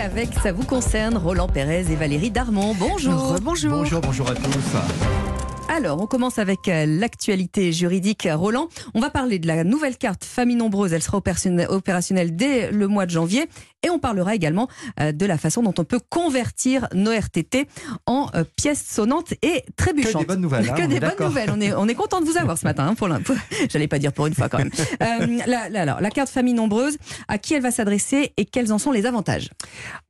Avec Ça vous concerne, Roland Pérez et Valérie Darmon. Bonjour. Bonjour. Bonjour, bonjour à tous. Alors, on commence avec euh, l'actualité juridique. Roland, on va parler de la nouvelle carte famille nombreuse. Elle sera opérationnelle dès le mois de janvier. Et on parlera également euh, de la façon dont on peut convertir nos RTT en euh, pièces sonnantes et trébuchantes. Que des bonnes nouvelles. Hein, que des bonnes nouvelles. On est, on est content de vous avoir ce matin. Hein, pour J'allais pas dire pour une fois quand même. la, alors, la carte famille nombreuse, à qui elle va s'adresser et quels en sont les avantages?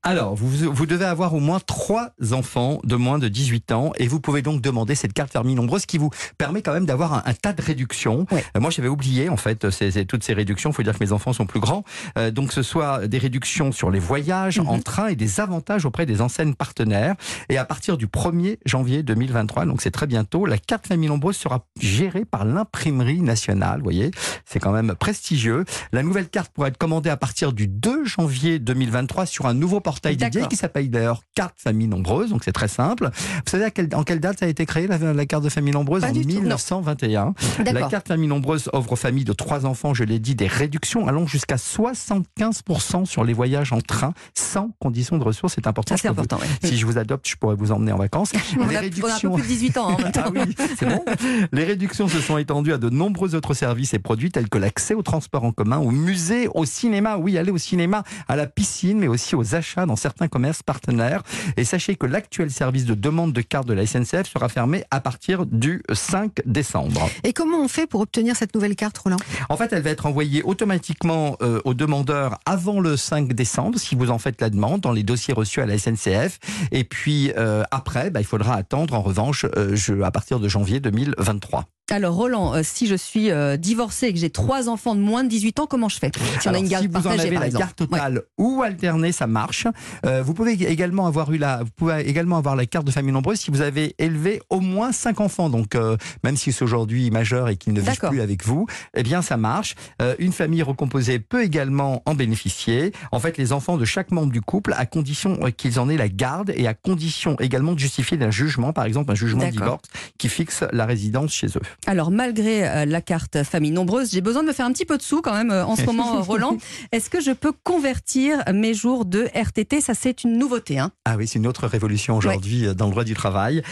Alors, vous, vous devez avoir au moins trois enfants de moins de 18 ans et vous pouvez donc demander cette carte famille nombreuse qui vous permet quand même d'avoir un, tas de réductions. Euh, moi, j'avais oublié en fait toutes ces réductions. Il faut dire que mes enfants sont plus grands. Euh, donc, ce soit des réductions sur les voyages en mhm. train et des avantages auprès des enseignes partenaires. Et à partir du 1er janvier 2023, donc c'est très bientôt, la carte famille nombreuse sera gérée par l'imprimerie nationale. Vous voyez, c'est quand même prestigieux. La nouvelle carte pourra être commandée à partir du 2 janvier 2023 sur un nouveau portail dédié qui s'appelle d'ailleurs carte famille nombreuse. Donc c'est très simple. Vous savez à quelle, en quelle date ça a été créé la, la carte de famille nombreuse? En 1921. La carte famille nombreuse offre aux familles de trois enfants, je l'ai dit, des réductions allant jusqu'à 75% sur les voyages en train sans condition de ressources. C'est important. c'est important. Si je vous adopte, je pourrais vous emmener en vacances. On, les a, réductions... plus de 18 ans. Hein, ah oui, c'est bon. Les réductions se sont étendues à de nombreux autres services et produits tels que l'accès au transport en commun, au musée, au cinéma. Oui, aller au cinéma, à la piscine, mais aussi aux achats dans certains commerces partenaires. Et sachez que l'actuel service de demande de carte de la SNCF sera fermé à partir du 5 décembre. Et comment on fait pour obtenir cette nouvelle carte, Roland? En fait, elle va être envoyée automatiquement euh, aux demandeurs avant le 5 décembre, si vous en faites la demande, dans les dossiers reçus à la SNCF. Et puis euh, après, bah, il faudra attendre, en revanche, euh, je, à partir de janvier 2023. Alors Roland, euh, si je suis euh, divorcé et que j'ai trois enfants de moins de 18 ans, comment je fais? Si on a une garde vous en avez la carte totale ou alternée, ça marche. Euh, vous pouvez également avoir eu la, vous pouvez également avoir la carte de famille nombreuse si vous avez élevé au moins cinq enfants. Donc même si c'est aujourd'hui majeur et qu'il ne vit plus avec vous, eh bien ça marche. une famille recomposée peut également en bénéficier. En fait, les enfants de chaque membre du couple, à condition qu'ils en aient la garde et à condition également de justifier d'un jugement, par exemple un jugement de divorce qui fixe la résidence chez eux. Alors, malgré euh, la carte famille nombreuse, j'ai besoin de me faire un petit peu de sous quand même euh, en ce moment, Roland. Est-ce que je peux convertir mes jours de RTT Ça, c'est une nouveauté. Hein ah oui, c'est une autre révolution aujourd'hui euh, dans le droit du travail.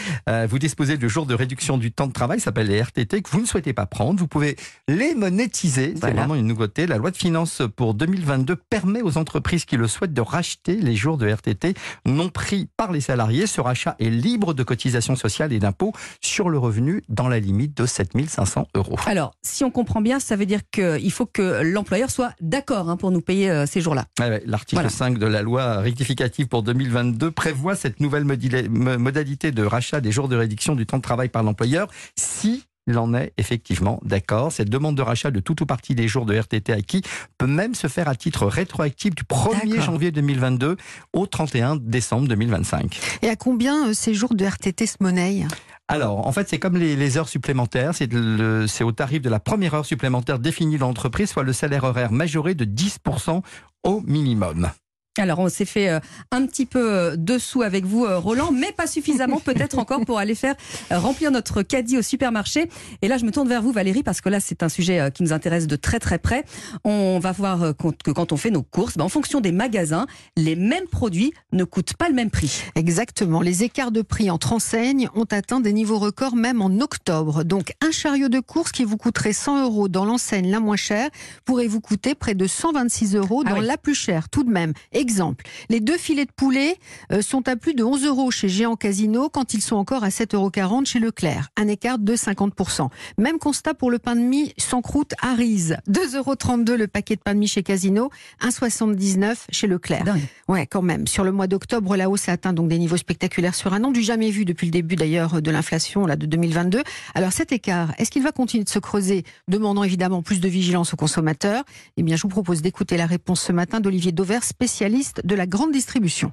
vous disposez de jours de réduction du temps de travail, ça s'appelle les RTT, que vous ne souhaitez pas prendre. Vous pouvez les monétiser. C'est vraiment une nouveauté. La loi de finances pour 2022 permet aux entreprises qui le souhaitent de racheter les jours de RTT non pris par les salariés. Ce rachat est libre de cotisations sociales et d'impôts sur le revenu dans la limite de 7500 euros. Alors, si on comprend bien, ça veut dire qu'il faut que l'employeur soit d'accord hein, pour nous payer euh, ces jours-là. L'article 5 de la loi rectificative pour 2022 prévoit cette nouvelle modalité de rachat des jours de réduction du temps de travail par l'employeur si il en est effectivement d'accord. Cette demande de rachat de tout ou partie des jours de RTT acquis peut même se faire à titre rétroactif du 1er janvier 2022 au 31 décembre 2025. Et à combien euh, ces jours de RTT se monnaient? Alors, en fait, c'est comme les, heures supplémentaires. C'est au tarif de la première heure supplémentaire définie dans l'entreprise, soit le salaire horaire majoré de 10% au minimum. Alors, on s'est fait euh, un petit peu euh, dessous avec vous, euh, Roland, mais pas suffisamment peut-être encore pour aller faire remplir notre caddie au supermarché. Et là, je me tourne vers vous, Valérie, parce que là, c'est un sujet qui nous intéresse de très très près. On va voir que quand on fait nos courses, ben, en fonction des magasins, les mêmes produits ne coûtent pas le même prix. Exactement. Les écarts de prix entre enseignes ont atteint des niveaux records même en octobre. Donc, un chariot de course qui vous coûterait 100 euros dans l'enseigne la moins chère pourrait vous coûter près de 126 euros ah dans la plus chère, tout de même. Exemple, les deux filets de poulet euh, sont à plus de 11 euros chez Géant Casino quand ils sont encore à 7,40 euros chez Leclerc. Un écart de 50%. Même constat pour le pain de mie sans croûte Arise. 2,32 euros le paquet de pain de mie chez Casino, 1,79 chez Leclerc. Ouais, quand même. Sur le mois d'octobre, la hausse a atteint donc des niveaux spectaculaires sur un an, du jamais vu depuis le début d'ailleurs de l'inflation là de 2022. Alors cet écart, est-ce qu'il va continuer de se creuser, demandant évidemment plus de vigilance aux consommateurs? Eh bien, je vous propose d'écouter la réponse ce matin d'Olivier Dauvert, spécialiste de la grande distribution.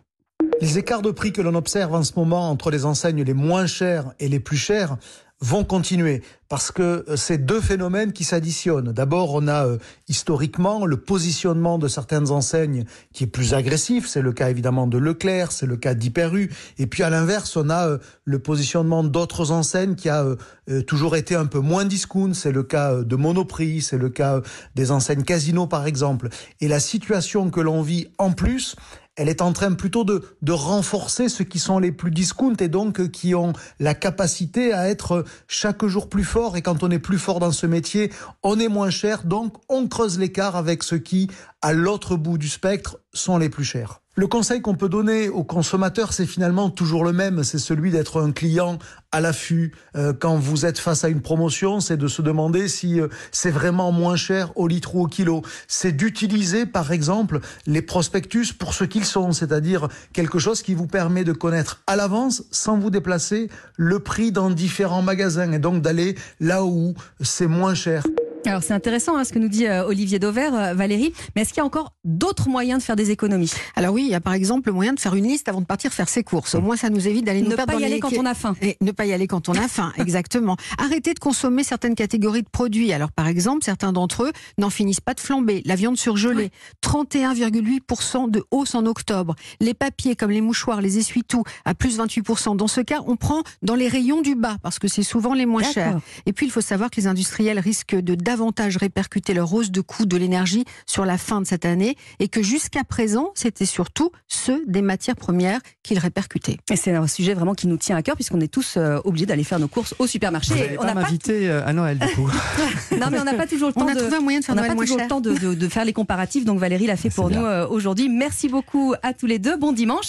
Les écarts de prix que l'on observe en ce moment entre les enseignes les moins chères et les plus chères vont continuer parce que euh, c'est deux phénomènes qui s'additionnent. D'abord, on a euh, historiquement le positionnement de certaines enseignes qui est plus agressif. C'est le cas évidemment de Leclerc, c'est le cas d'Hyperu. Et puis à l'inverse, on a euh, le positionnement d'autres enseignes qui a toujours été un peu moins discount. C'est le cas de Monoprix, c'est le cas des enseignes Casino par exemple. Et la situation que l'on vit en plus, elle est en train plutôt de, de renforcer ceux qui sont les plus discount et donc qui ont la capacité à être chaque jour plus fort. Et quand on est plus fort dans ce métier, on est moins cher. Donc on creuse l'écart avec ceux qui, à l'autre bout du spectre, sont les plus chers. Le conseil qu'on peut donner aux consommateurs, c'est finalement toujours le même, c'est celui d'être un client à l'affût. Euh, quand vous êtes face à une promotion, c'est de se demander si euh, c'est vraiment moins cher au litre ou au kilo. C'est d'utiliser, par exemple, les prospectus pour ce qu'ils sont, c'est-à-dire quelque chose qui vous permet de connaître à l'avance, sans vous déplacer, le prix dans différents magasins et donc d'aller là où c'est moins cher. Alors c'est intéressant hein, ce que nous dit euh, Olivier Dauvert, euh, Valérie, mais est-ce qu'il y a encore d'autres moyens de faire des économies? Alors oui, il y a par exemple le moyen de faire une liste avant de partir faire ses courses. Au moins ça nous évite d'aller nous ne perdre pas y dans aller les... quand on a faim. Et ne pas y aller quand on a faim, exactement. Arrêtez de consommer certaines catégories de produits. Alors par exemple, certains d'entre eux n'en finissent pas de flamber. La viande surgelée, 31,8% de hausse en octobre. Les papiers comme les mouchoirs, les essuie-tout à plus 28%. Dans ce cas, on prend dans les rayons du bas parce que c'est souvent les moins chers. Et puis il faut savoir que les industriels risquent de davantage répercuter leur hausse de coût de l'énergie sur la fin de cette année et que jusqu'à présent, c'était surtout ceux des matières premières qu'ils répercutaient. Et c'est un sujet vraiment qui nous tient à cœur puisqu'on est tous euh, obligés d'aller faire nos courses au supermarché. Vous on n'a pas m'inviter pas... à Noël du coup. non mais on n'a pas toujours le temps. On a de... trouvé un moyen de faire on Noël pas moins toujours cher. le temps de, de, de, faire les comparatifs. Donc Valérie l'a fait pour bien. nous euh, aujourd'hui. Merci beaucoup à tous les deux. Bon dimanche.